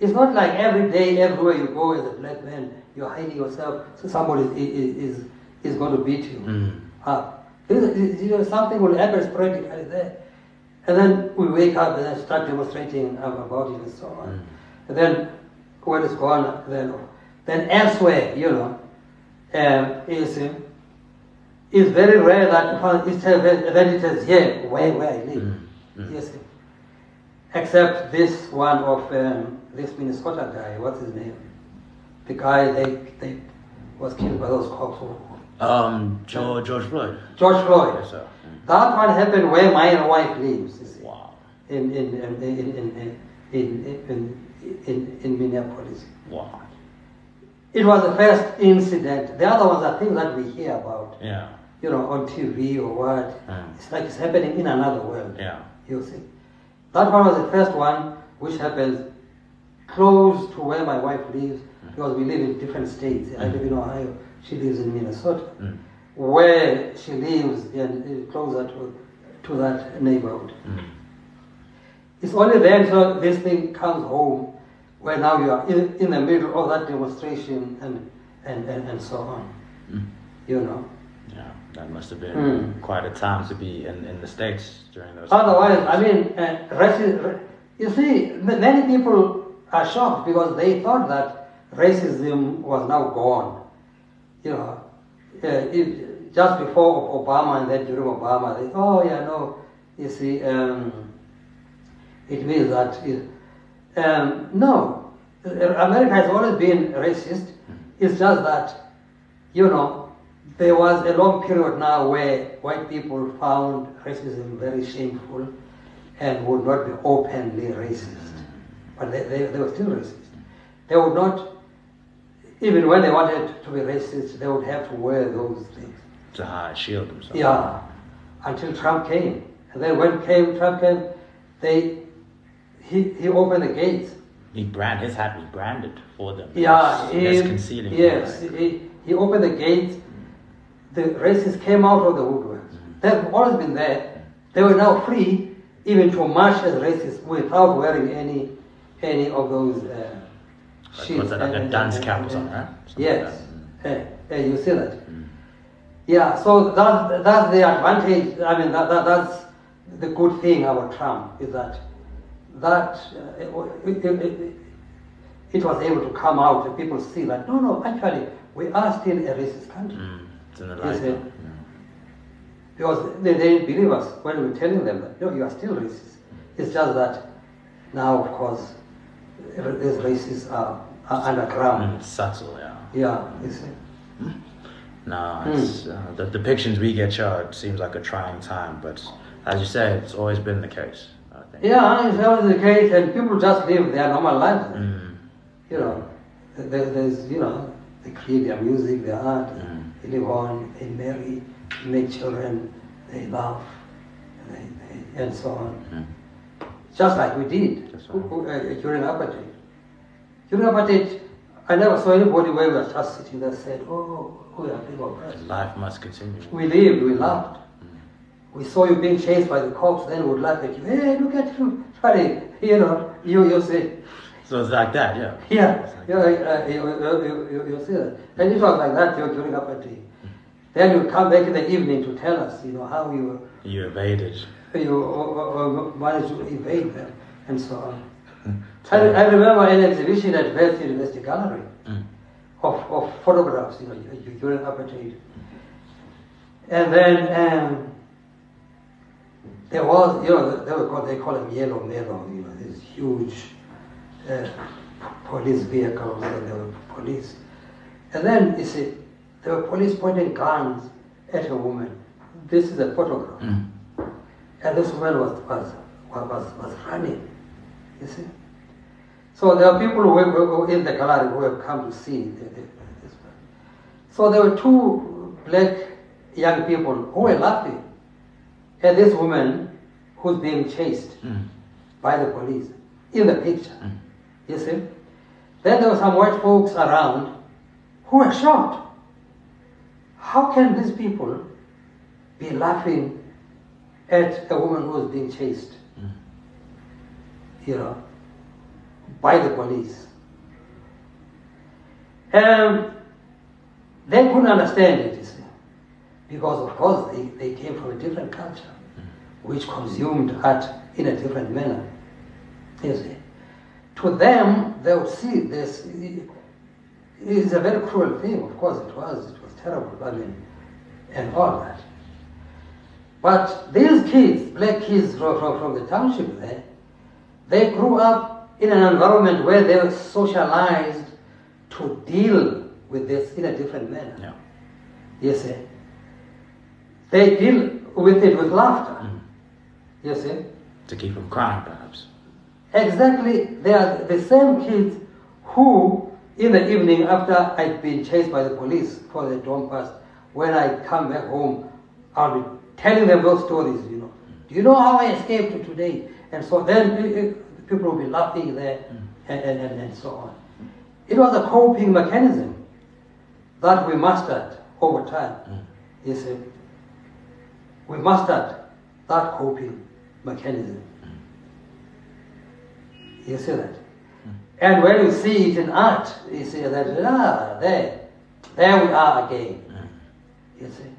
It's not like every day, everywhere you go as a black man, you're hiding yourself so somebody is, is, is going to beat you Mm. up. This- You know, something will happen sporadically there. And then we wake up and then start demonstrating ab- about it and so on. And then when it's gone, then then elsewhere, you know, um, is uh, is very rare that uh, it's uh, that it is here where where I live. Mm. Mm. Yes. Except this one of um, this Minnesota guy, what's his name? The guy they they was killed by those cops. Um, George, George Floyd. George Floyd. Yes, sir. Mm. That one happened where my wife lives. You see, Wow. in in in in in in, in, in, in, in Minneapolis. Wow. It was the first incident. The other ones are things that we hear about, Yeah. you know, on TV or what. Mm. It's like it's happening in another world. Yeah. You see, that one was the first one which happens close to where my wife lives because we live in different states. I live in Ohio. She lives in Minnesota. Mm. Where she lives and closer to to that neighborhood. Mm. It's only then so this thing comes home where now you are in, in the middle of that demonstration and, and, and, and so on. Mm. You know. Yeah. That must have been Mm. quite a time to be in, in the States during those Otherwise, I mean, uh, raci- you see, many people are shocked because they thought that racism was now gone. You know, uh, it, just before Obama and then during Obama, they oh yeah, no, you see, um, it means that it, um, no, uh, America has always been racist. It's just that, you know, there was a long period now where white people found racism very shameful and would not be openly racist. But they, they, they were still racist. They would not, even when they wanted to be racist, they would have to wear those things. to hide, shield themselves. Yeah, until Trump came. And then when came Trump came, they he, he opened the gates. He brand his hat was branded for them. Yeah, he, concealing. yes, he, he opened the gates. The racists came out of the woodworks. They've always been there. They were now free even to march as racists without wearing any any of those uh, Like, what's that, like a and- dance and- cap or something, right? Something Yes, like eh, you see that. Mm. Yeah, so that, that's the advantage. I mean, that, that, that's the good thing about Trump is that that uh, it, it, it, it was able to come out and people see that no, no, actually we are still a racist country Mm. It's in the Yes, light. now, because they, they didn't believe us when we were telling them that no, you are still racist. It's just that now, of course, these racists are, are underground. Mm, subtle, yeah. Yeah, you see. No, Hmm. it's, uh, the depictions we get it seems like a trying time, but as you said, it's always been the case. I think. Yeah, it's always the case, and people just live their normal lives. Mm. you know, there, there's, you know, they create their music, their art, Mm. they live on, they marry, make children, they laugh, they, they, and so on. Mm. Just like we did Just who- who, uh, during apartheid. During apartheid, I never saw anybody where we were just sitting there said, oh, we are people oppressed. Life must continue. We lived, we laughed. Mm. We saw you being chased by the cops, then we would laugh at you. Hey, look at you, funny, you know, you, you say, So it's like that, yeah. Yeah, like yeah, uh, you, you, you, you, see that. And it was like that during apartheid. Then you come back in the evening to tell us, you know, how you You evaded. you uh, uh, managed to evade them and so on. I, I remember an exhibition at Wits University Gallery Mm. of, of photographs, you know, during apartheid. And then um, there was, you know, they were called, they call them yellow mellow, you know, these huge uh, police vehicles and there were police. And then, you see, there were police pointing guns at a woman. This is a photograph. Mm. And this woman was, was, was, was running, you see. So there are people who were, who in the gallery who have come to see the, the, this one. So there were two black young people who were laughing at this woman who's being chased Mm. by the police in the picture. Mm. You see? Then there were some white folks around who were shocked. How can these people be laughing at a woman who is being chased? Mm. You know? by the police. Um, they couldn't understand it, you see, because of course they, they came from a different culture, which consumed art in a different manner. You see. To them, they would see this. It is a very cruel thing, of course it was. It was terrible, I mean, and all that. But these kids, black kids from, from, from the township there, they grew up in an environment where they were socialized to deal with this in a different manner. Yeah. You see. They deal with it with laughter. Mm. You see. To keep from crying, perhaps. Exactly, they are the same kids who, in the evening after I'd been chased by the police for the dompas, when I come back home, I'll be telling them those stories, you know. Do you know how I escaped today? And so then eh, eh, people will be laughing there and, and, and, and so on. It was a coping mechanism that we mastered over time. You see, we mastered that coping mechanism. You see that? And when you see it in art, you see that, ah, there, there we are again. You see.